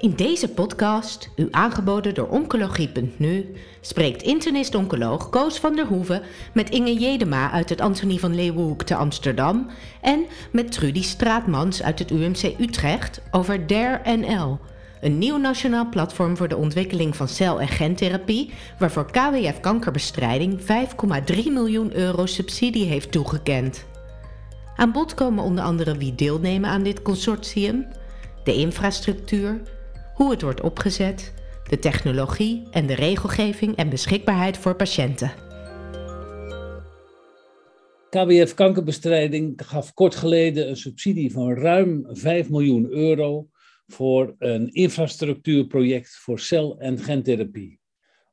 In deze podcast, u aangeboden door Oncologie.nu, spreekt internist-oncoloog Koos van der Hoeven met Inge Jedema uit het Antonie van Leeuwenhoek te Amsterdam en met Trudy Straatmans uit het UMC Utrecht over DARE-NL, een nieuw nationaal platform voor de ontwikkeling van cel- en gentherapie, waarvoor KWF Kankerbestrijding 5,3 miljoen euro subsidie heeft toegekend. Aan bod komen onder andere wie deelnemen aan dit consortium, de infrastructuur, hoe het wordt opgezet, de technologie en de regelgeving en beschikbaarheid voor patiënten. KWF Kankerbestrijding gaf kort geleden een subsidie van ruim 5 miljoen euro voor een infrastructuurproject voor cel- en gentherapie.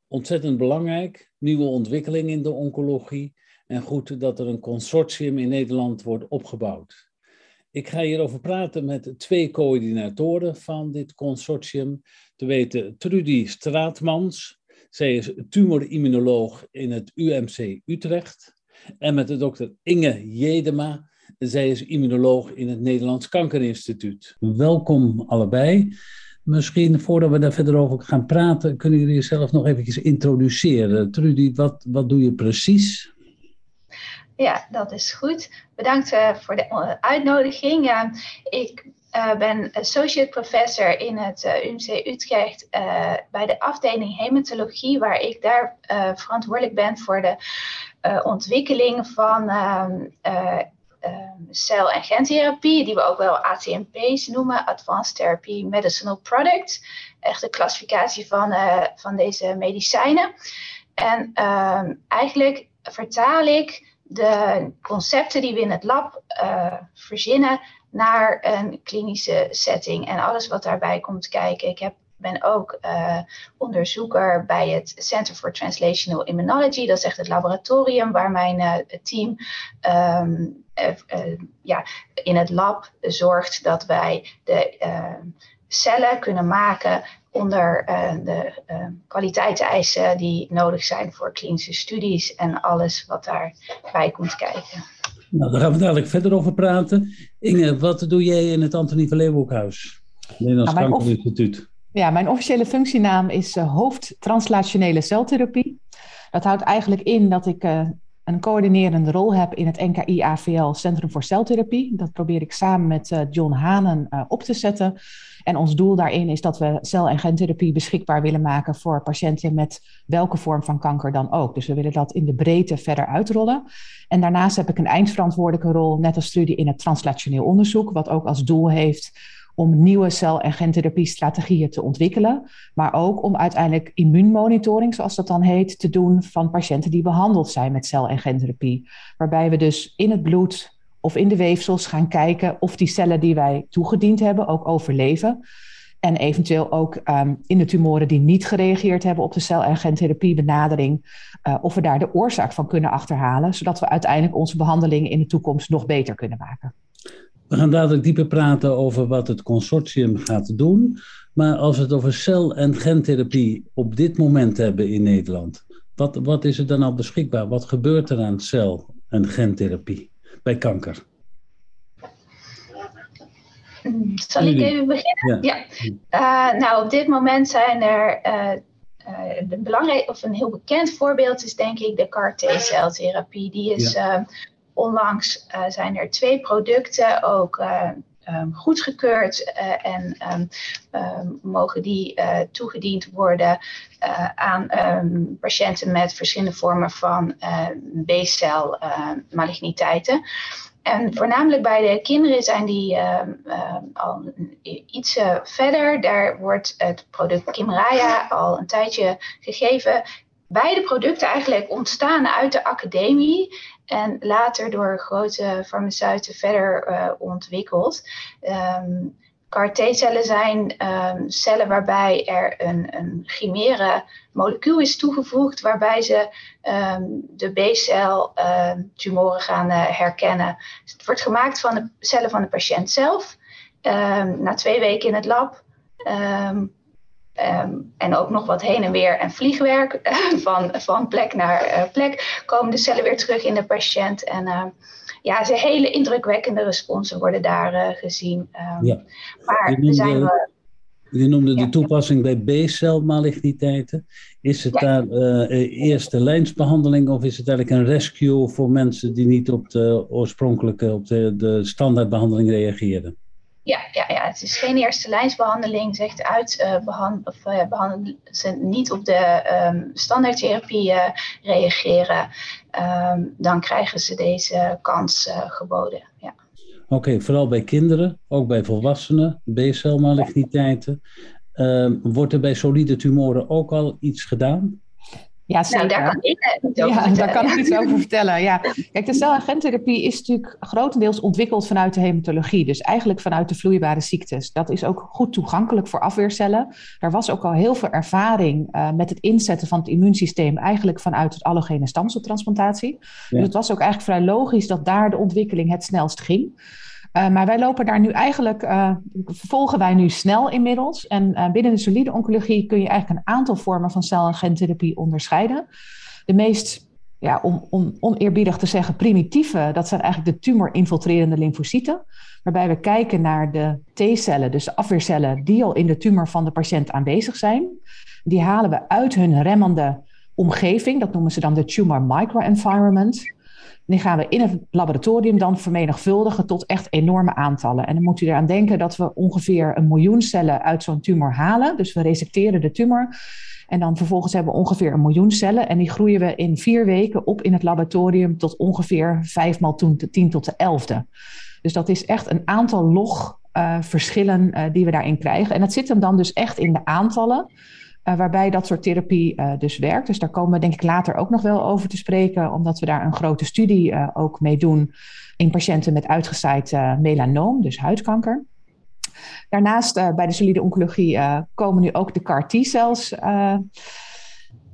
Ontzettend belangrijk, nieuwe ontwikkeling in de oncologie en goed dat er een consortium in Nederland wordt opgebouwd. Ik ga hierover praten met twee coördinatoren van dit consortium. Te weten Trudy Straatmans. Zij is tumorimmunoloog in het UMC Utrecht. En met de dokter Inge Jedema. Zij is immunoloog in het Nederlands Kankerinstituut. Welkom allebei. Misschien voordat we daar verder over gaan praten, kunnen jullie jezelf nog eventjes introduceren. Trudy, wat, wat doe je precies? Ja, dat is goed. Bedankt uh, voor de uh, uitnodiging. Ik ben associate professor in het UMC Utrecht bij de afdeling hematologie, waar ik daar verantwoordelijk ben voor de ontwikkeling van ehm, cel- en gentherapie, die we ook wel ATMP's noemen, Advanced Therapy Medicinal Products. Echt de klassificatie van, van deze medicijnen. En ehm, eigenlijk vertaal ik de concepten die we in het lab uh, verzinnen naar een klinische setting en alles wat daarbij komt kijken. Ik heb, ben ook uh, onderzoeker bij het Center for Translational Immunology. Dat is echt het laboratorium waar mijn uh, team um, ja, in het lab zorgt dat wij de cellen kunnen maken onder uh, de uh, kwaliteitseisen die nodig zijn voor klinische studies en alles wat daarbij komt kijken. Nou, daar gaan we dadelijk verder over praten. Inge, wat doe jij in het Antonie van Leeuwenhoekhuis? Nederlands nou, Kankerinstituut. Ja, mijn officiële functienaam is uh, hoofd translationele celtherapie. Dat houdt eigenlijk in dat ik een coördinerende rol heb in het NKI-AVL Centrum voor Celtherapie. Dat probeer ik samen met uh, John Hanen uh, op te zetten. En ons doel daarin is dat we cel- en gentherapie beschikbaar willen maken voor patiënten met welke vorm van kanker dan ook. Dus we willen dat in de breedte verder uitrollen. En daarnaast heb ik een eindverantwoordelijke rol, net als studie in het translationeel onderzoek, wat ook als doel heeft om nieuwe cel- en gentherapie-strategieën te ontwikkelen, maar ook om uiteindelijk immuunmonitoring, zoals dat dan heet, te doen van patiënten die behandeld zijn met cel- en gentherapie. Waarbij we dus in het bloed of in de weefsels gaan kijken of die cellen die wij toegediend hebben ook overleven. En eventueel ook um, in de tumoren die niet gereageerd hebben op de cel- en gentherapie benadering, uh, of we daar de oorzaak van kunnen achterhalen, zodat we uiteindelijk onze behandelingen in de toekomst nog beter kunnen maken. We gaan dadelijk dieper praten over wat het consortium gaat doen. Maar als we het over cel- en gentherapie op dit moment hebben in Nederland, wat, wat is er dan al beschikbaar? Wat gebeurt er aan cel- en gentherapie bij kanker? Zal ik even beginnen? Ja. ja. Uh, nou, op dit moment zijn er. Uh, uh, de belangrijk, of een heel bekend voorbeeld is denk ik de CAR-T-celtherapie. Die is ja onlangs zijn er twee producten ook um, goedgekeurd uh, en um, mogen die toegediend worden aan um, patiënten met verschillende vormen van B-cel maligniteiten. En voornamelijk bij de kinderen zijn die al iets verder. Daar wordt het product Kimraya al een tijdje gegeven beide producten eigenlijk ontstaan uit de academie en later door grote farmaceuten verder uh, ontwikkeld. Um, CAR-T-cellen zijn um, cellen waarbij er een, een chimäre molecuul is toegevoegd, waarbij ze um, de B-cel tumoren gaan uh, herkennen. Dus het wordt gemaakt van de cellen van de patiënt zelf. na twee weken in het lab Um, en ook nog wat heen en weer en vliegwerk van, van plek naar uh, plek, komen de cellen weer terug in de patiënt. En uh, ja, ze hele indrukwekkende responsen worden daar uh, gezien. Um, ja. Maar zijn we. Je noemde de toepassing bij B-celmaligniteiten. Is het daar uh, eerste lijnsbehandeling of is het eigenlijk een rescue voor mensen die niet op de oorspronkelijke, op de, de standaardbehandeling reageerden? Ja, ja, ja, het is geen eerste lijnsbehandeling. Zegt uit, uh, behand, of, uh, behandelen ze niet op de um, standaardtherapie uh, reageren, um, dan krijgen ze deze kans geboden. Ja. Oké, vooral bij kinderen, ook bij volwassenen, B-celmaligniteiten. Ehm, wordt er bij solide tumoren ook al iets gedaan? Ja, zeker. Nou, daar kan ik iets over ja, Daar kan ik iets over vertellen. Ja. Kijk, de celagentherapie is natuurlijk grotendeels ontwikkeld vanuit de hematologie. Dus eigenlijk vanuit de vloeibare ziektes. Dat is ook goed toegankelijk voor afweercellen. Er was ook al heel veel ervaring uh, met het inzetten van het immuunsysteem... eigenlijk vanuit het allogene stamceltransplantatie. Dus het was ook eigenlijk vrij logisch dat daar de ontwikkeling het snelst ging. Uh, maar wij lopen daar nu eigenlijk, uh, vervolgen wij nu snel inmiddels. En uh, binnen de solide oncologie kun je eigenlijk een aantal vormen van cel- en gentherapie onderscheiden. De meest, ja, om, om oneerbiedig te zeggen, primitieve, dat zijn eigenlijk de tumor-infiltrerende lymfocyten. Waarbij we kijken naar de T-cellen, dus de afweercellen, die al in de tumor van de patiënt aanwezig zijn. Die halen we uit hun remmende omgeving, dat noemen ze dan de tumor microenvironment. Die gaan we in het laboratorium dan vermenigvuldigen tot echt enorme aantallen. En dan moet u eraan denken dat we ongeveer een miljoen cellen uit zo'n tumor halen. Dus we resecteren de tumor. En dan vervolgens hebben we ongeveer een miljoen cellen. En die groeien we in vier weken op in het laboratorium tot ongeveer vijf maal tien tot de elfde. Dus dat is echt een aantal log uh, verschillen uh, die we daarin krijgen. En dat zit hem dan dus echt in de aantallen. Uh, waarbij dat soort therapie uh, dus werkt. Dus daar komen we denk ik later ook nog wel over te spreken, omdat we daar een grote studie uh, ook mee doen in patiënten met uitgezaaid melanoom, dus huidkanker. Daarnaast bij de solide oncologie komen nu ook de CAR-T-cells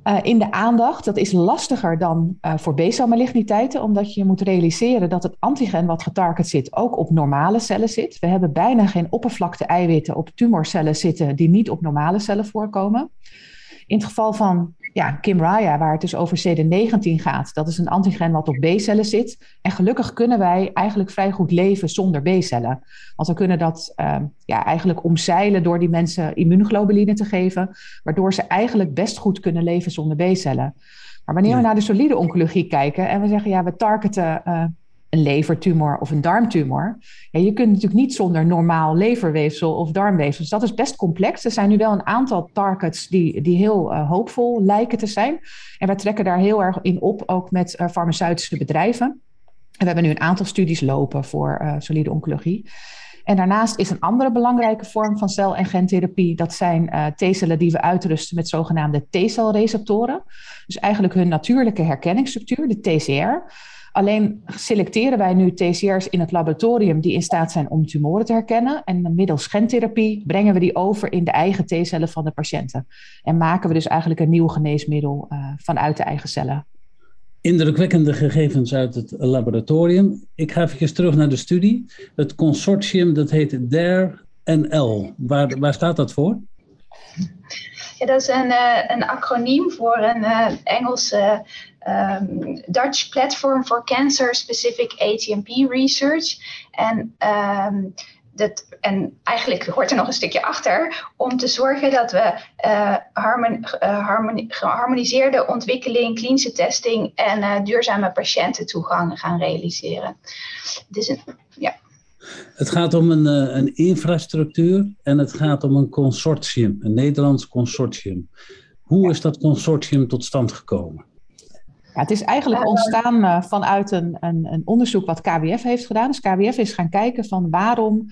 uh, in de aandacht. Dat is lastiger dan uh, voor B-celmaligniteiten, omdat je moet realiseren dat het antigen wat getarget zit ook op normale cellen zit. We hebben bijna geen oppervlakte-eiwitten op tumorcellen zitten die niet op normale cellen voorkomen. In het geval van ja, Kimraya, waar het dus over CD19 gaat, dat is een antigen wat op B-cellen zit. En gelukkig kunnen wij eigenlijk vrij goed leven zonder B-cellen. Want we kunnen dat uh, ja, eigenlijk omzeilen door die mensen immuunglobuline te geven, waardoor ze eigenlijk best goed kunnen leven zonder B-cellen. Maar wanneer we naar de solide oncologie kijken en we zeggen, ja, we targeten uh, een levertumor of een darmtumor. Ja, je kunt natuurlijk niet zonder normaal leverweefsel of darmweefsel. Dus dat is best complex. Er zijn nu wel een aantal targets die, die heel uh, hoopvol lijken te zijn. En wij trekken daar heel erg in op, ook met uh, farmaceutische bedrijven. En we hebben nu een aantal studies lopen voor uh, solide oncologie. En daarnaast is een andere belangrijke vorm van cel- en gentherapie. Dat zijn T-cellen die we uitrusten met zogenaamde T-celreceptoren. Dus eigenlijk hun natuurlijke herkenningsstructuur, de TCR. Alleen selecteren wij nu TCR's in het laboratorium die in staat zijn om tumoren te herkennen. En middels gentherapie brengen we die over in de eigen T-cellen van de patiënten. En maken we dus eigenlijk een nieuw geneesmiddel uh, vanuit de eigen cellen. Indrukwekkende gegevens uit het laboratorium. Ik ga even terug naar de studie. Het consortium dat heet DARE-NL. Waar, waar staat dat voor? Ja, dat is een, uh, een acroniem voor een uh, Engelse um, Dutch Platform for Cancer Specific ATMP Research. En, um, dat, en eigenlijk hoort er nog een stukje achter om te zorgen dat we uh, harmon, uh, harmoni geharmoniseerde ontwikkeling, klinische testing en uh, duurzame patiëntentoegang gaan realiseren. Dus een, ja. Het gaat om een, een infrastructuur en het gaat om een consortium, een Nederlands consortium. Hoe is dat consortium tot stand gekomen? Ja, het is eigenlijk ontstaan uh, vanuit een, een, een, onderzoek wat KWF heeft gedaan. Dus KWF is gaan kijken van waarom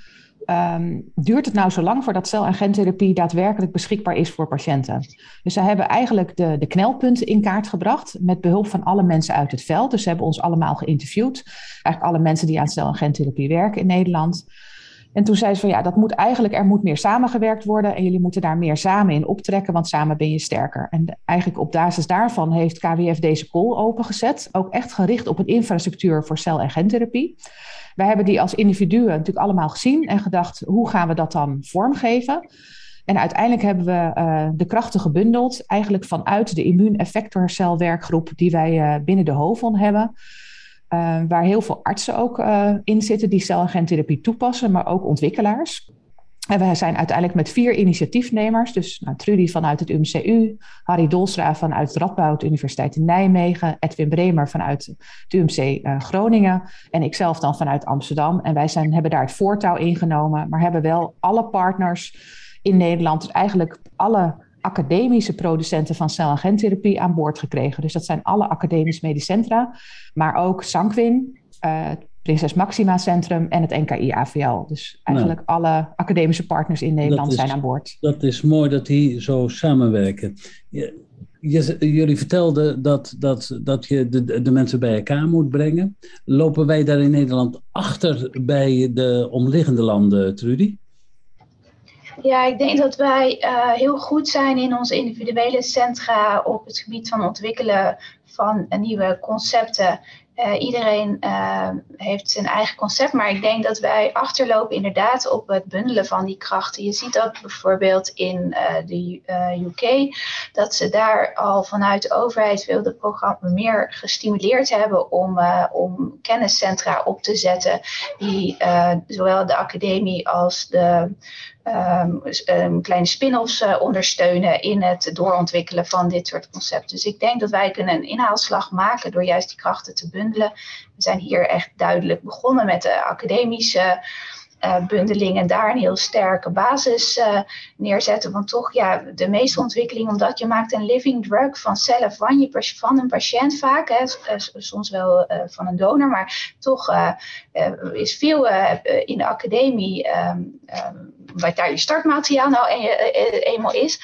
um, duurt het nou zo lang voordat cel- en gentherapie daadwerkelijk beschikbaar is voor patiënten. Dus ze hebben eigenlijk de, de knelpunten in kaart gebracht met behulp van alle mensen uit het veld. Dus ze hebben ons allemaal geïnterviewd. Eigenlijk alle mensen die aan cel- en gentherapie werken in Nederland. En toen zei ze van ja, dat moet eigenlijk, er moet meer samengewerkt worden en jullie moeten daar meer samen in optrekken, want samen ben je sterker. En eigenlijk op basis daarvan heeft KWF deze call opengezet, ook echt gericht op een infrastructuur voor cel- en gentherapie. Wij hebben die als individuen natuurlijk allemaal gezien en gedacht, hoe gaan we dat dan vormgeven? En uiteindelijk hebben we uh, de krachten gebundeld, eigenlijk vanuit de immuuneffectorcelwerkgroep die wij uh, binnen de HOVON hebben. Uh, waar heel veel artsen ook uh, in zitten die cel- en gentherapie toepassen, maar ook ontwikkelaars. En we zijn uiteindelijk met vier initiatiefnemers, dus nou, Trudy vanuit het UMCU, Harry Dolstra vanuit Radboud Universiteit in Nijmegen, Edwin Bremer vanuit het UMC uh, Groningen en ikzelf dan vanuit Amsterdam. En wij zijn, hebben daar het voortouw ingenomen, maar hebben wel alle partners in Nederland, dus eigenlijk alle academische producenten van cel- en gentherapie aan boord gekregen. Dus dat zijn alle academisch medisch centra, maar ook Sanquin, uh, Prinses Maxima Centrum en het NKI AVL. Dus eigenlijk nou, alle academische partners in Nederland zijn aan boord. Dat is mooi dat die zo samenwerken. Je, je, jullie vertelden dat, dat, dat je de, de mensen bij elkaar moet brengen. Lopen wij daar in Nederland achter bij de omliggende landen, Trudy? Ja, ik denk dat wij uh, heel goed zijn in onze individuele centra op het gebied van ontwikkelen van nieuwe concepten uh, iedereen uh, heeft zijn eigen concept, maar ik denk dat wij achterlopen inderdaad op het bundelen van die krachten. Je ziet dat bijvoorbeeld in de UK, dat ze daar al vanuit de overheid veel de programma meer gestimuleerd hebben om, om kenniscentra op te zetten, die zowel de academie als de um, kleine spin-offs uh, ondersteunen in het doorontwikkelen van dit soort concepten. Dus ik denk dat wij kunnen een inhaalslag maken door juist die krachten te bundelen. We zijn hier echt duidelijk begonnen met de academische uh, bundeling en daar een heel sterke basis uh, neerzetten. Want toch, ja, de meeste ontwikkeling, omdat je maakt een living drug van cellen van, je, van een patiënt vaak, hè, soms wel van een donor, maar toch is veel in de academie. Um, omdat daar je startmateriaal nou eenmaal is.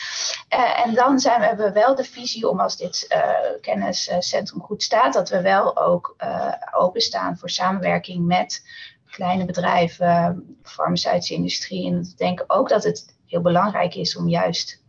en dan zijn we, hebben we wel de visie om als dit kenniscentrum goed staat, dat we wel ook openstaan voor samenwerking met kleine bedrijven, farmaceutische industrie. En ik denk ook dat het heel belangrijk is om juist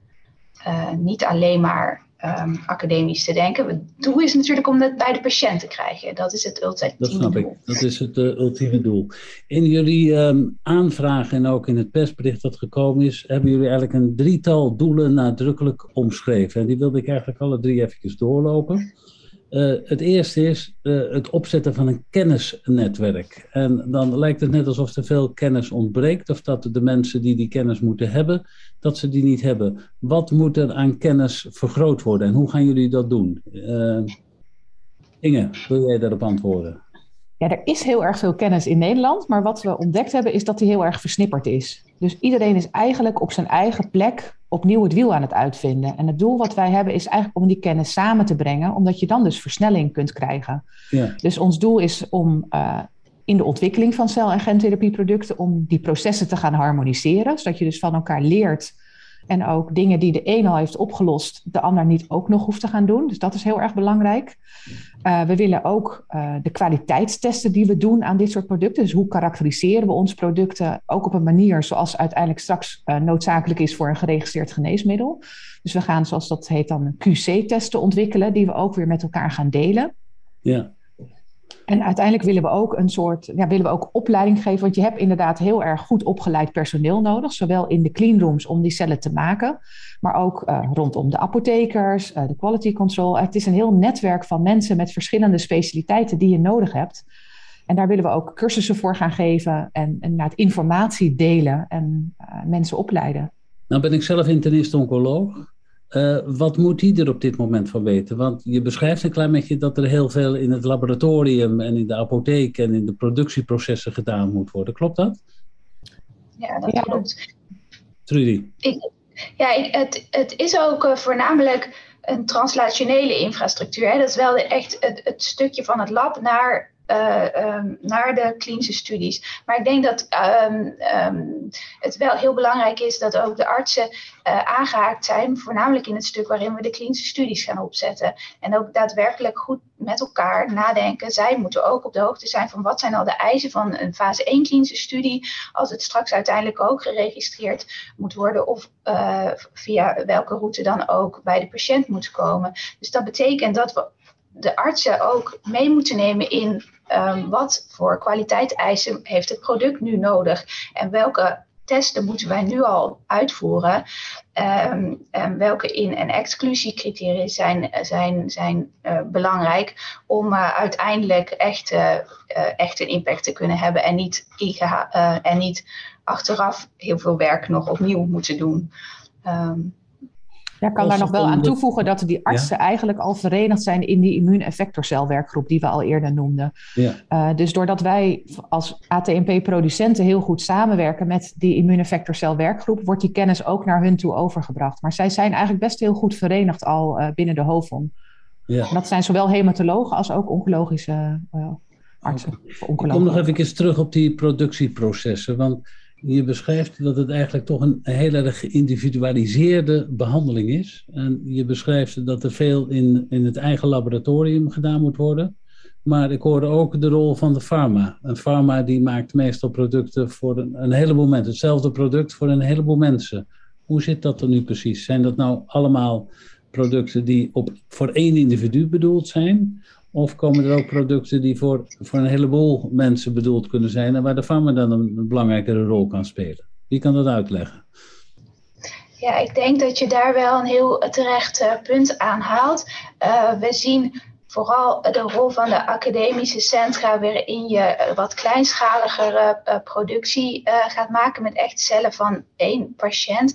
niet alleen maar um, academisch te denken. Het doel is natuurlijk om dat bij de patiënt te krijgen. Dat is het ultieme dat snap doel. Ik. Dat is het uh, ultieme doel. In jullie um, aanvraag en ook in het persbericht dat gekomen is, hebben jullie eigenlijk een drietal doelen nadrukkelijk omschreven. En die wilde ik eigenlijk alle drie eventjes doorlopen. Uh, het eerste is uh, het opzetten van een kennisnetwerk. En dan lijkt het net alsof er veel kennis ontbreekt, of dat de mensen die die kennis moeten hebben, dat ze die niet hebben. Wat moet er aan kennis vergroot worden en hoe gaan jullie dat doen? Uh, Inge, wil jij daarop antwoorden? Ja, er is heel erg veel kennis in Nederland, maar wat we ontdekt hebben is dat die heel erg versnipperd is. Dus iedereen is eigenlijk op zijn eigen plek opnieuw het wiel aan het uitvinden. En het doel wat wij hebben is eigenlijk om die kennis samen te brengen, omdat je dan dus versnelling kunt krijgen. Ja. Dus ons doel is om uh, in de ontwikkeling van cel- en gentherapieproducten, om die processen te gaan harmoniseren, zodat je dus van elkaar leert en ook dingen die de een al heeft opgelost, de ander niet ook nog hoeft te gaan doen. Dus dat is heel erg belangrijk. Uh, we willen ook uh, de kwaliteitstesten die we doen aan dit soort producten. Dus hoe karakteriseren we onze producten ook op een manier zoals uiteindelijk straks uh, noodzakelijk is voor een geregistreerd geneesmiddel. Dus we gaan, zoals dat heet, dan QC-testen ontwikkelen, die we ook weer met elkaar gaan delen. Ja. En uiteindelijk willen we ook een soort, ja, willen we ook opleiding geven, want je hebt inderdaad heel erg goed opgeleid personeel nodig, zowel in de cleanrooms om die cellen te maken, maar ook uh, rondom de apothekers, uh, de quality control. Het is een heel netwerk van mensen met verschillende specialiteiten die je nodig hebt. En daar willen we ook cursussen voor gaan geven en, en het informatie delen en uh, mensen opleiden. Nou ben ik zelf internist-oncoloog. Uh, wat moet die er op dit moment van weten? Want je beschrijft een klein beetje dat er heel veel in het laboratorium en in de apotheek en in de productieprocessen gedaan moet worden. Klopt dat? Ja, dat ja. klopt. Trudy? Ik, ja, ik, het, het is ook uh, voornamelijk een translationele infrastructuur. Hè? Dat is wel echt het, het stukje van het lab naar um, naar de klinische studies. Maar ik denk dat um, um, het wel heel belangrijk is dat ook de artsen uh, aangehaakt zijn, voornamelijk in het stuk waarin we de klinische studies gaan opzetten. En ook daadwerkelijk goed met elkaar nadenken. Zij moeten ook op de hoogte zijn van wat zijn al de eisen van een fase 1 klinische studie, als het straks uiteindelijk ook geregistreerd moet worden, of uh, via welke route dan ook bij de patiënt moet komen. Dus dat betekent dat we de artsen ook mee moeten nemen in um, wat voor kwaliteitseisen heeft het product nu nodig en welke testen moeten wij nu al uitvoeren. Ehm, welke in- en exclusiecriteria zijn, zijn, zijn belangrijk om uiteindelijk echt, echt een impact te kunnen hebben en niet, en niet achteraf heel veel werk nog opnieuw moeten doen. Um, ja, ik kan daar nog wel aan toevoegen dat die artsen eigenlijk al verenigd zijn in die immuuneffectorcelwerkgroep die we al eerder noemden. Ja. Uh, dus doordat wij als ATMP-producenten heel goed samenwerken met die immuuneffectorcelwerkgroep, wordt die kennis ook naar hun toe overgebracht. Maar zij zijn eigenlijk best heel goed verenigd al uh, binnen de HOVON. Ja. En dat zijn zowel hematologen als ook oncologische uh, artsen. Ik kom nog even terug op die productieprocessen. Want je beschrijft dat het eigenlijk toch een heel erg geïndividualiseerde behandeling is. En je beschrijft dat er veel in, in het eigen laboratorium gedaan moet worden. Maar ik hoorde ook de rol van de pharma. Een pharma die maakt meestal producten voor een, een heleboel mensen. Hetzelfde product voor een heleboel mensen. Hoe zit dat er nu precies? Zijn dat nou allemaal producten die op, voor één individu bedoeld zijn? Of komen er ook producten die voor, voor een heleboel mensen bedoeld kunnen zijn en waar de farmer dan een, belangrijkere rol kan spelen? Wie kan dat uitleggen? Ja, ik denk dat je daar wel een heel terecht uh, punt aanhaalt. Uh, we zien vooral de rol van de academische centra, waarin je eh, wat kleinschaligere uh, productie uh, gaat maken met echt cellen van één patiënt,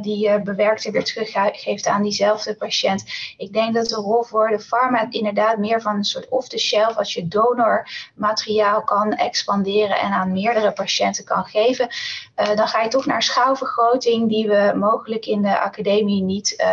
die je bewerkt en weer teruggeeft aan diezelfde patiënt. Ik denk dat de rol voor de pharma inderdaad meer van een soort off-the-shelf, als je donormateriaal kan expanderen en aan meerdere patiënten kan geven, dan ga je toch naar schaalvergroting die we mogelijk in de academie niet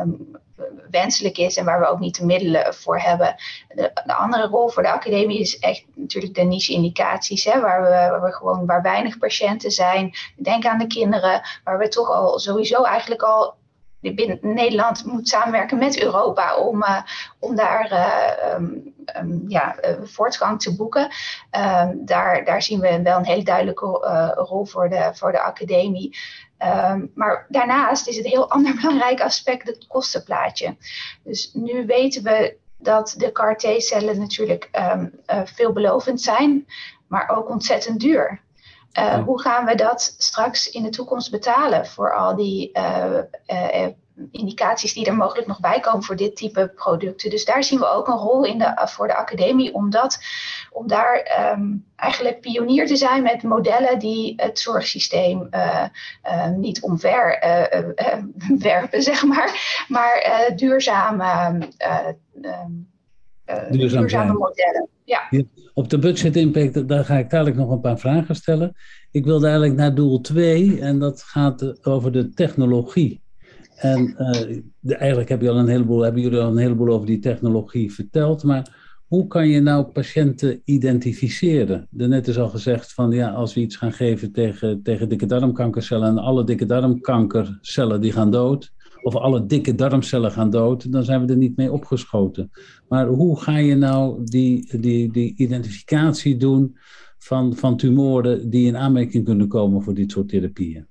um, wenselijk is en waar we ook niet de middelen voor hebben. De, de andere rol voor de academie is echt natuurlijk de niche-indicaties, waar, we, gewoon, waar weinig patiënten zijn. Denk aan de kinderen, waar we toch al sowieso eigenlijk al binnen Nederland moet samenwerken met Europa om, uh, om daar uh, um, um, ja, uh, voortgang te boeken. Um, daar, daar zien we wel een hele duidelijke rol voor de, voor de academie. Um, maar daarnaast is het een heel ander belangrijk aspect het kostenplaatje. Dus nu weten we dat de CAR-T-cellen natuurlijk um, uh, veelbelovend zijn, maar ook ontzettend duur. Uh, hoe gaan we dat straks in de toekomst betalen voor al die uh, indicaties die er mogelijk nog bij komen voor dit type producten. Dus daar zien we ook een rol in de, voor de academie om, dat, om daar um, eigenlijk pionier te zijn met modellen die het zorgsysteem uh, uh, niet omver uh, werpen, zeg maar, maar duurzame, duurzame modellen. Ja. Op de budget impact, daar ga ik dadelijk nog een paar vragen stellen. Ik wilde eigenlijk naar doel 2 en dat gaat over de technologie. En uh, eigenlijk heb je al een heleboel, hebben jullie al een heleboel over die technologie verteld. Maar hoe kan je nou patiënten identificeren? Net is al gezegd van ja, als we iets gaan geven tegen, tegen dikke darmkankercellen en alle dikke darmkankercellen die gaan dood, of alle dikke darmcellen gaan dood, dan zijn we er niet mee opgeschoten. Maar hoe ga je nou die, die, die identificatie doen van, van tumoren die in aanmerking kunnen komen voor dit soort therapieën?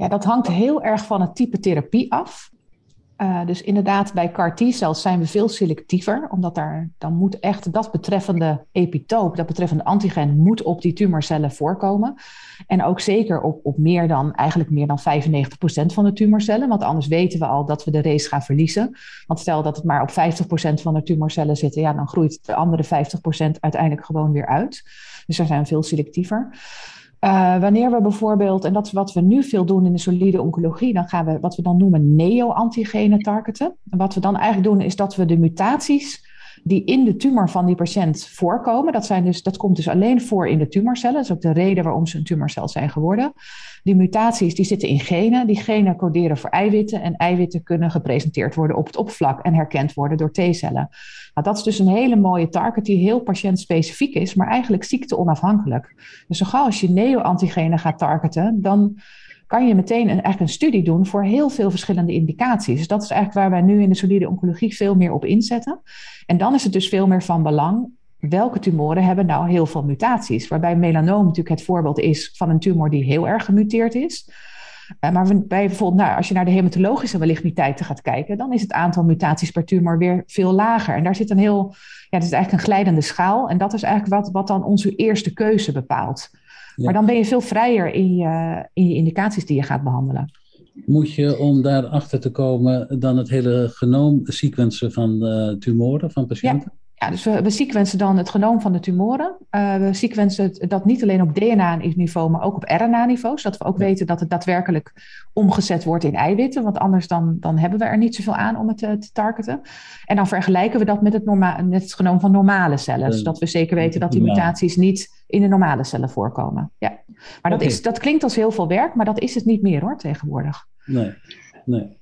Ja, dat hangt heel erg van het type therapie af. Uh, dus inderdaad, bij CAR T-cells zijn we veel selectiever, omdat daar, dan moet echt dat betreffende epitoop, dat betreffende antigen, moet op die tumorcellen voorkomen. En ook zeker op, op meer dan, eigenlijk meer dan 95% van de tumorcellen, want anders weten we al dat we de race gaan verliezen. Want stel dat het maar op 50% van de tumorcellen zit, ja, dan groeit de andere 50% uiteindelijk gewoon weer uit. Dus daar zijn we veel selectiever. Uh, wanneer we bijvoorbeeld, en dat is wat we nu veel doen in de solide oncologie, dan gaan we wat we dan noemen neo-antigenen targeten. En wat we dan eigenlijk doen is dat we de mutaties die in de tumor van die patiënt voorkomen, dat, zijn dus, dat komt dus alleen voor in de tumorcellen. Dat is ook de reden waarom ze een tumorcel zijn geworden. Die mutaties die zitten in genen. Die genen coderen voor eiwitten. En eiwitten kunnen gepresenteerd worden op het oppervlak en herkend worden door T-cellen. Nou, dat is dus een hele mooie target die heel patiëntspecifiek is, maar eigenlijk ziekte onafhankelijk. Dus zo gauw als je neo-antigenen gaat targeten, dan kan je meteen een, een studie doen voor heel veel verschillende indicaties. Dus dat is eigenlijk waar wij nu in de solide oncologie veel meer op inzetten. En dan is het dus veel meer van belang welke tumoren hebben nou heel veel mutaties. Waarbij melanoom natuurlijk het voorbeeld is van een tumor die heel erg gemuteerd is. Uh, maar bij bijvoorbeeld, nou, als je naar de hematologische maligniteiten gaat kijken, dan is het aantal mutaties per tumor weer veel lager. En daar zit een heel, ja, het is eigenlijk een glijdende schaal. En dat is eigenlijk wat, wat dan onze eerste keuze bepaalt. Maar dan ben je veel vrijer in je, in je indicaties die je gaat behandelen. Moet je om daarachter te komen dan het hele genoom sequencen van uh, tumoren van patiënten? Ja, dus we, we sequencen dan het genoom van de tumoren. Uh, we sequencen dat niet alleen op DNA-niveau, maar ook op RNA-niveau. Zodat we ook weten dat het daadwerkelijk omgezet wordt in eiwitten. Want anders dan, dan hebben we er niet zoveel aan om het te, te targeten. En dan vergelijken we dat met het, norma met het genoom van normale cellen. Zodat we zeker weten dat die mutaties niet in de normale cellen voorkomen. Ja. Maar dat, is, dat klinkt als heel veel werk, maar dat is het niet meer hoor, tegenwoordig. Nee, nee.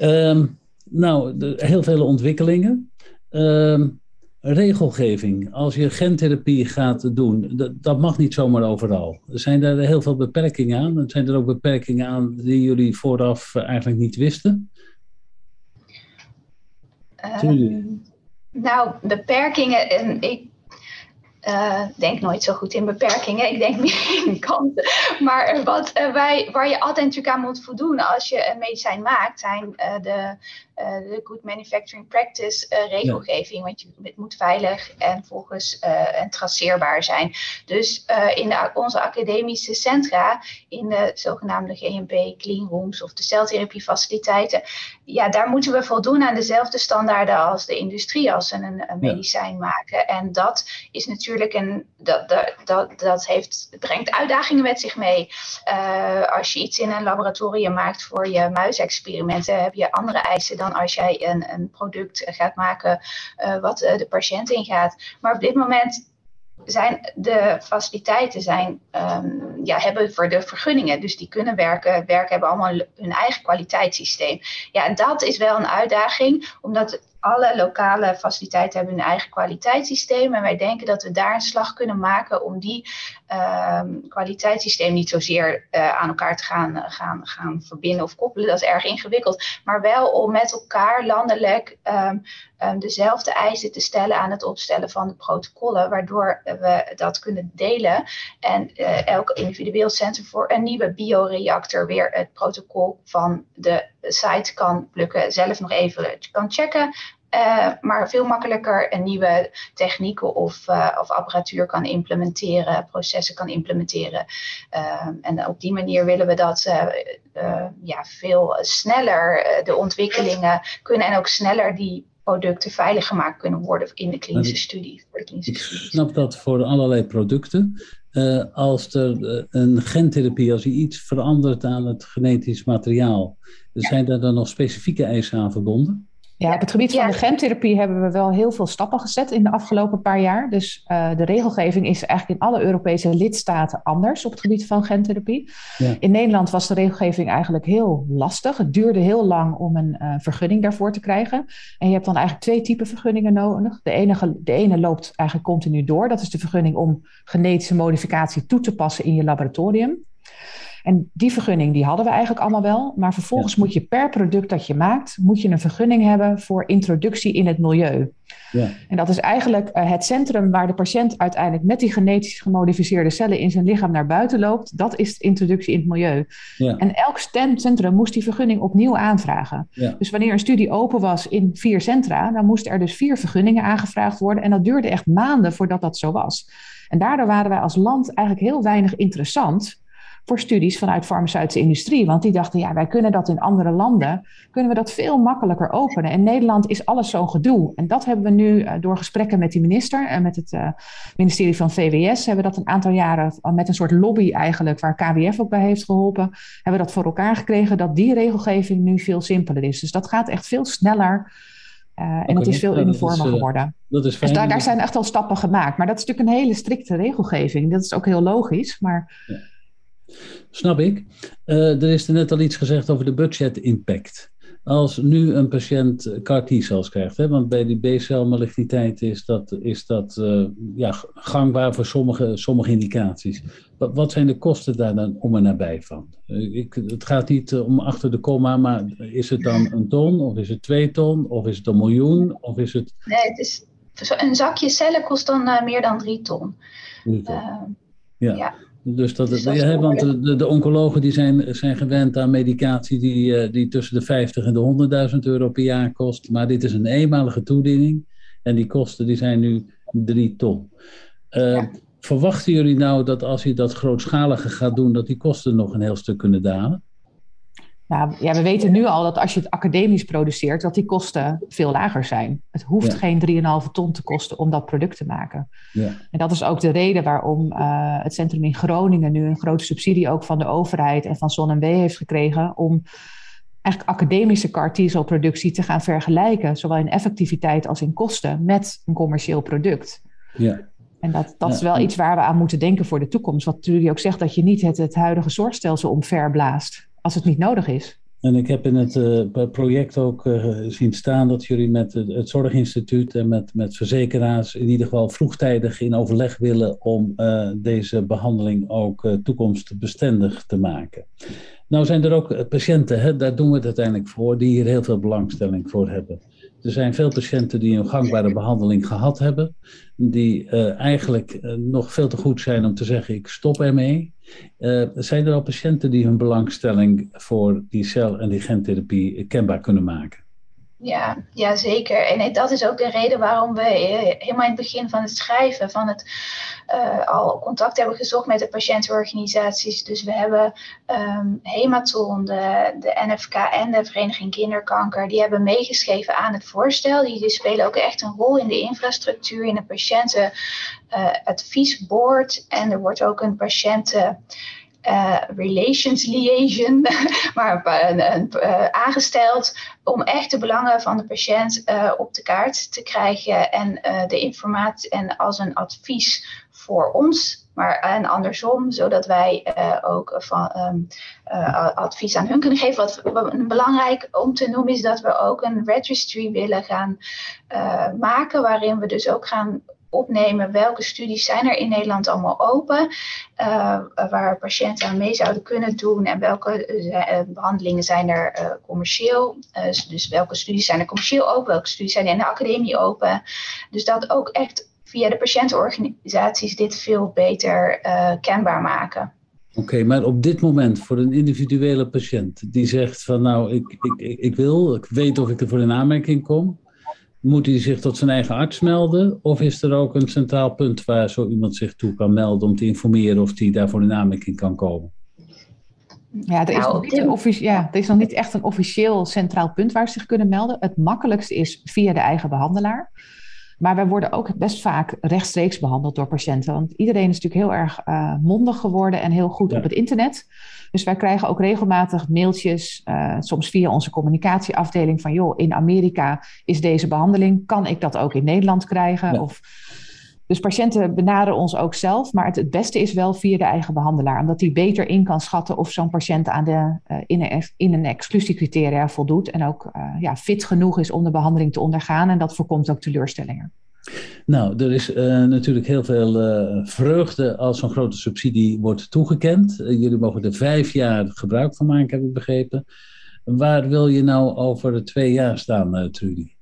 Um, nou, de, heel veel ontwikkelingen. Um, regelgeving, als je gentherapie gaat doen, dat, dat, mag niet zomaar overal. Zijn er heel veel beperkingen aan? Zijn er ook beperkingen aan die jullie vooraf eigenlijk niet wisten? Um, nou, beperkingen. Ik uh, denk nooit zo goed in beperkingen. Ik denk meer in kanten. Maar wat, uh, wij, waar je altijd natuurlijk aan moet voldoen als je een medicijn maakt, zijn uh, de eh, de Good Manufacturing Practice uh, regelgeving. Want je, het moet veilig en volgens uh, en traceerbaar zijn. Dus in de, onze academische centra, in de zogenaamde GMP clean rooms of de celtherapiefaciliteiten, ja, daar moeten we voldoen aan dezelfde standaarden als de industrie als ze een, een medicijn maken. En dat is natuurlijk een, dat, dat, dat, dat heeft, brengt uitdagingen met zich mee. als je iets in een laboratorium maakt voor je muisexperimenten, heb je andere eisen dan als jij een, een product gaat maken uh, wat uh, de patiënt ingaat. Maar op dit moment zijn de faciliteiten zijn, um, ja, hebben voor de vergunningen. Dus die kunnen werken. Werken hebben allemaal hun eigen kwaliteitssysteem. Ja, en dat is wel een uitdaging, omdat alle lokale faciliteiten hebben hun eigen kwaliteitssysteem. En wij denken dat we daar een slag kunnen maken om die um, kwaliteitssysteem niet zozeer uh, aan elkaar te gaan, uh, gaan, gaan verbinden of koppelen. Dat is erg ingewikkeld. Maar wel om met elkaar landelijk um, um, dezelfde eisen te stellen aan het opstellen van de protocollen. Waardoor we dat kunnen delen. En uh, elk individueel centrum voor een nieuwe bioreactor weer het protocol van de site kan plukken. Zelf nog even kan checken. Uh, maar veel makkelijker een nieuwe technieken of, uh, of apparatuur kan implementeren, processen kan implementeren. Uh, en op die manier willen we dat ja, veel sneller de ontwikkelingen kunnen en ook sneller die producten veilig gemaakt kunnen worden in de klinische studie. Voor de klinische ik snap dat voor allerlei producten. Als er een gentherapie, als je iets verandert aan het genetisch materiaal, zijn daar dan nog specifieke eisen aan verbonden? Ja, op het gebied van de gentherapie hebben we wel heel veel stappen gezet in de afgelopen paar jaar. Dus uh, de regelgeving is eigenlijk in alle Europese lidstaten anders op het gebied van gentherapie. Ja. In Nederland was de regelgeving eigenlijk heel lastig. Het duurde heel lang om een uh, vergunning daarvoor te krijgen. En je hebt dan eigenlijk twee typen vergunningen nodig. De ene, de ene loopt eigenlijk continu door. Dat is de vergunning om genetische modificatie toe te passen in je laboratorium. En die vergunning die hadden we eigenlijk allemaal wel. Maar vervolgens moet je per product dat je maakt, moet je een vergunning hebben voor introductie in het milieu. Ja. En dat is eigenlijk uh, het centrum waar de patiënt uiteindelijk met die genetisch gemodificeerde cellen in zijn lichaam naar buiten loopt. Dat is de introductie in het milieu. Ja. En elk centrum moest die vergunning opnieuw aanvragen. Ja. Dus wanneer een studie open was in vier centra, dan moesten er dus vier vergunningen aangevraagd worden. En dat duurde echt maanden voordat dat zo was. En daardoor waren wij als land eigenlijk heel weinig interessant voor studies vanuit farmaceutische industrie. Want die dachten, ja, wij kunnen dat in andere landen, kunnen we dat veel makkelijker openen. In Nederland is alles zo'n gedoe. En dat hebben we nu uh, door gesprekken met die minister en met het uh, ministerie van VWS, hebben we dat een aantal jaren met een soort lobby eigenlijk, waar KWF ook bij heeft geholpen, hebben we dat voor elkaar gekregen dat die regelgeving nu veel simpeler is. Dus dat gaat echt veel sneller. Uh, en het is veel uniformer geworden. Dat is fijn. Dus daar, daar, zijn echt al stappen gemaakt. Maar dat is natuurlijk een hele strikte regelgeving. Dat is ook heel logisch. Maar ja. Snap ik. Uh, er is er net al iets gezegd over de budget impact. Als nu een patiënt CAR T-cells krijgt, hè, want bij die B-cel maligniteit is dat, is dat uh, ja, gangbaar voor sommige, sommige indicaties. Wat, wat, zijn de kosten daar dan om en nabij van? Uh, ik, het gaat niet om achter de komma, maar is het dan een ton, of is het twee ton, of is het een miljoen, of is het... Nee, het is, een zakje cellen kost dan meer dan drie ton. Drie ton. ja. ja. Dus dat, dus ja, want de, de, oncologen die zijn, zijn gewend aan medicatie die, uh, die tussen de 50 en de 100.000 euro per jaar kost. Maar dit is een eenmalige toediening en die kosten die zijn nu 3 ton. Uh, ja. verwachten jullie nou dat als je dat grootschalige gaat doen, dat die kosten nog een heel stuk kunnen dalen? Nou, ja, we weten nu al dat als je het academisch produceert, dat die kosten veel lager zijn. Het hoeft ja. geen 3,5 ton te kosten om dat product te maken. Ja. En dat is ook de reden waarom uh, het centrum in Groningen nu een grote subsidie ook van de overheid en van ZonMW heeft gekregen om eigenlijk academische car productie te gaan vergelijken, zowel in effectiviteit als in kosten, met een commercieel product. Ja. En dat, dat is wel iets waar we aan moeten denken voor de toekomst. Wat jullie ook zegt, dat je niet het, het huidige zorgstelsel omverblaast als het niet nodig is. En ik heb in het uh, project ook uh, zien staan dat jullie met het, Zorginstituut en met, met verzekeraars in ieder geval vroegtijdig in overleg willen om uh, deze behandeling ook toekomstbestendig te maken. Nou zijn er ook patiënten, hè, daar doen we het uiteindelijk voor, die hier heel veel belangstelling voor hebben. Er zijn veel patiënten die een gangbare behandeling gehad hebben, die uh, eigenlijk uh, nog veel te goed zijn om te zeggen: ik stop ermee. Uh, zijn er al patiënten die hun belangstelling voor die cel- en die gentherapie kenbaar kunnen maken? Ja, ja, zeker. En dat is ook de reden waarom we helemaal in het begin van het schrijven van het uh, al contact hebben gezocht met de patiëntenorganisaties. Dus we hebben um, Hematon, de, de NFK en de Vereniging Kinderkanker, die hebben meegeschreven aan het voorstel. Die, die spelen ook echt een rol in de infrastructuur, in de patiëntenadviesboard. Uh, en er wordt ook een patiënten. Uh, relations liaison, maar uh, aangesteld om echt de belangen van de patiënt op de kaart te krijgen en de informatie en als een advies voor ons, maar en andersom, zodat wij ook van, uh, advies aan hun kunnen geven. Wat, wat, belangrijk om te noemen is dat we ook een registry willen gaan maken, waarin we dus ook gaan opnemen welke studies zijn er in Nederland allemaal open, waar patiënten aan mee zouden kunnen doen en welke behandelingen zijn er commercieel. dus welke studies zijn er commercieel open, welke studies zijn er in de academie open. Dus dat ook echt via de patiëntenorganisaties dit veel beter uh, kenbaar maken. Oké, maar op dit moment voor een individuele patiënt die zegt van nou, ik, ik, ik wil, ik weet of ik er voor in aanmerking kom, moet hij zich tot zijn eigen arts melden? Of is er ook een centraal punt waar zo iemand zich toe kan melden om te informeren of hij daarvoor in aanmerking kan komen? Ja er, is nou, nog niet een ja, er is nog niet echt een officieel centraal punt waar ze zich kunnen melden. Het makkelijkste is via de eigen behandelaar. Maar wij worden ook best vaak rechtstreeks behandeld door patiënten. Want iedereen is natuurlijk heel erg uh, mondig geworden en heel goed op het internet. Dus wij krijgen ook regelmatig mailtjes, uh, soms via onze communicatieafdeling, van joh, in Amerika is deze behandeling. Kan ik dat ook in Nederland krijgen? Of dus patiënten benaderen ons ook zelf, maar het, het, beste is wel via de eigen behandelaar, omdat die beter in kan schatten of zo'n patiënt aan de, uh, in, een, in een exclusiecriteria voldoet en ook uh, ja, fit genoeg is om de behandeling te ondergaan. En dat voorkomt ook teleurstellingen. Nou, er is uh, natuurlijk heel veel vreugde als zo'n grote subsidie wordt toegekend. jullie mogen er vijf jaar gebruik van maken, heb ik begrepen. Waar wil je nou over twee jaar staan, Trudy?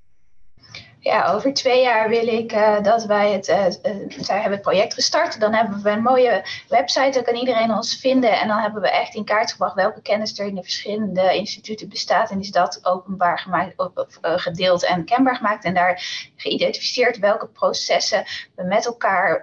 Ja, over twee jaar wil ik uh, dat wij het, uh, zij hebben het project gestart. Dan hebben we een mooie website, dan kan iedereen ons vinden. En dan hebben we echt in kaart gebracht welke kennis er in de verschillende instituten bestaat. En is dat openbaar gemaakt, gedeeld en kenbaar gemaakt. En daar geïdentificeerd welke processen we met elkaar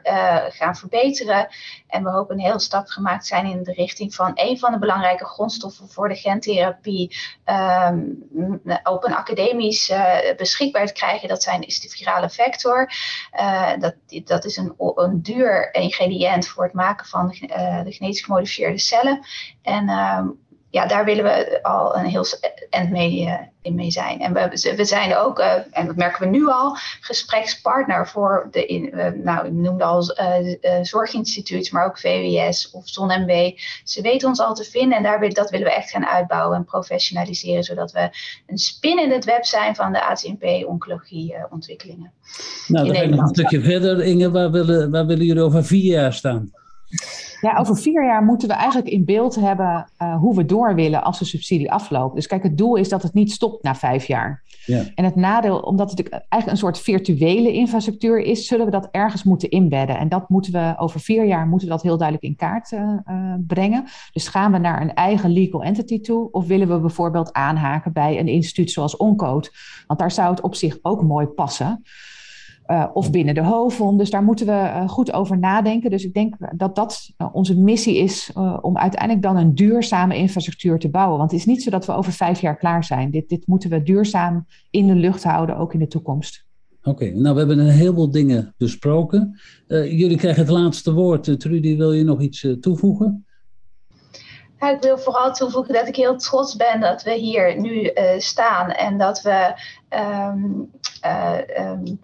gaan verbeteren. En we hopen een heel stap gemaakt zijn in de richting van een van de belangrijke grondstoffen voor de gentherapie um, op een academisch beschikbaar te krijgen. Dat is de virale vector. Uh, dat, dat is een, een duur ingrediënt voor het maken van uh, de genetisch gemodificeerde cellen. En uh, ja, daar willen we al een heel eind mee, uh, in mee zijn. En we, we zijn ook, uh, en dat merken we nu al, gesprekspartner voor de, in, uh, nou, ik noemde al Zorginstituut, maar ook VWS of ZonMW. Ze weten ons al te vinden en daar, dat willen we echt gaan uitbouwen en professionaliseren, zodat we een spin in het web zijn van de ATMP-oncologie-ontwikkelingen. nou, dan ga ik nog een stukje verder. Inge, waar willen, waar willen jullie over vier jaar staan? Ja, over vier jaar moeten we eigenlijk in beeld hebben uh, hoe we door willen als de subsidie afloopt. Dus kijk, het doel is dat het niet stopt na vijf jaar. Ja. En het nadeel, omdat het eigenlijk een soort virtuele infrastructuur is, zullen we dat ergens moeten inbedden. En dat moeten we over vier jaar moeten we dat heel duidelijk in kaart uh, uh, brengen. Dus gaan we naar een eigen legal entity toe, of willen we bijvoorbeeld aanhaken bij een instituut zoals Oncode? Want daar zou het op zich ook mooi passen. Of binnen de HOVON. Dus daar moeten we goed over nadenken. Dus ik denk dat dat onze missie is om uiteindelijk dan een duurzame infrastructuur te bouwen. Want het is niet zo dat we over vijf jaar klaar zijn. Dit, dit moeten we duurzaam in de lucht houden, ook in de toekomst. Oké, nou we hebben een heleboel dingen besproken. jullie krijgen het laatste woord. Trudy, wil je nog iets toevoegen? ik wil vooral toevoegen dat ik heel trots ben dat we hier nu uh, staan en dat we um, uh, um,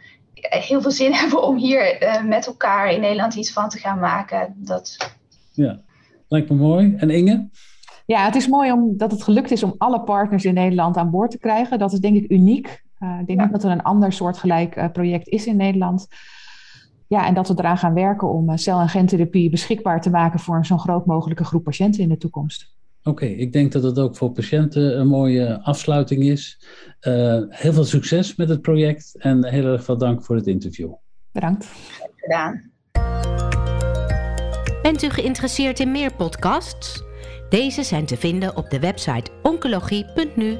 heel veel zin hebben om hier uh, met elkaar in Nederland iets van te gaan maken. Dat... Ja, lijkt me mooi. En Inge? Ja, het is mooi omdat het gelukt is om alle partners in Nederland aan boord te krijgen. Dat is denk ik uniek. ik denk ja. niet dat er een ander soortgelijk project is in Nederland. Ja, en dat we eraan gaan werken om eh, cel- en gentherapie beschikbaar te maken voor zo'n groot mogelijke groep patiënten in de toekomst. Oké, ik denk dat het ook voor patiënten een mooie afsluiting is. Uh, heel veel succes met het project en heel erg veel dank voor het interview. Bedankt. Gedaan. Bent u geïnteresseerd in meer podcasts? Deze zijn te vinden op de website oncologie.nu.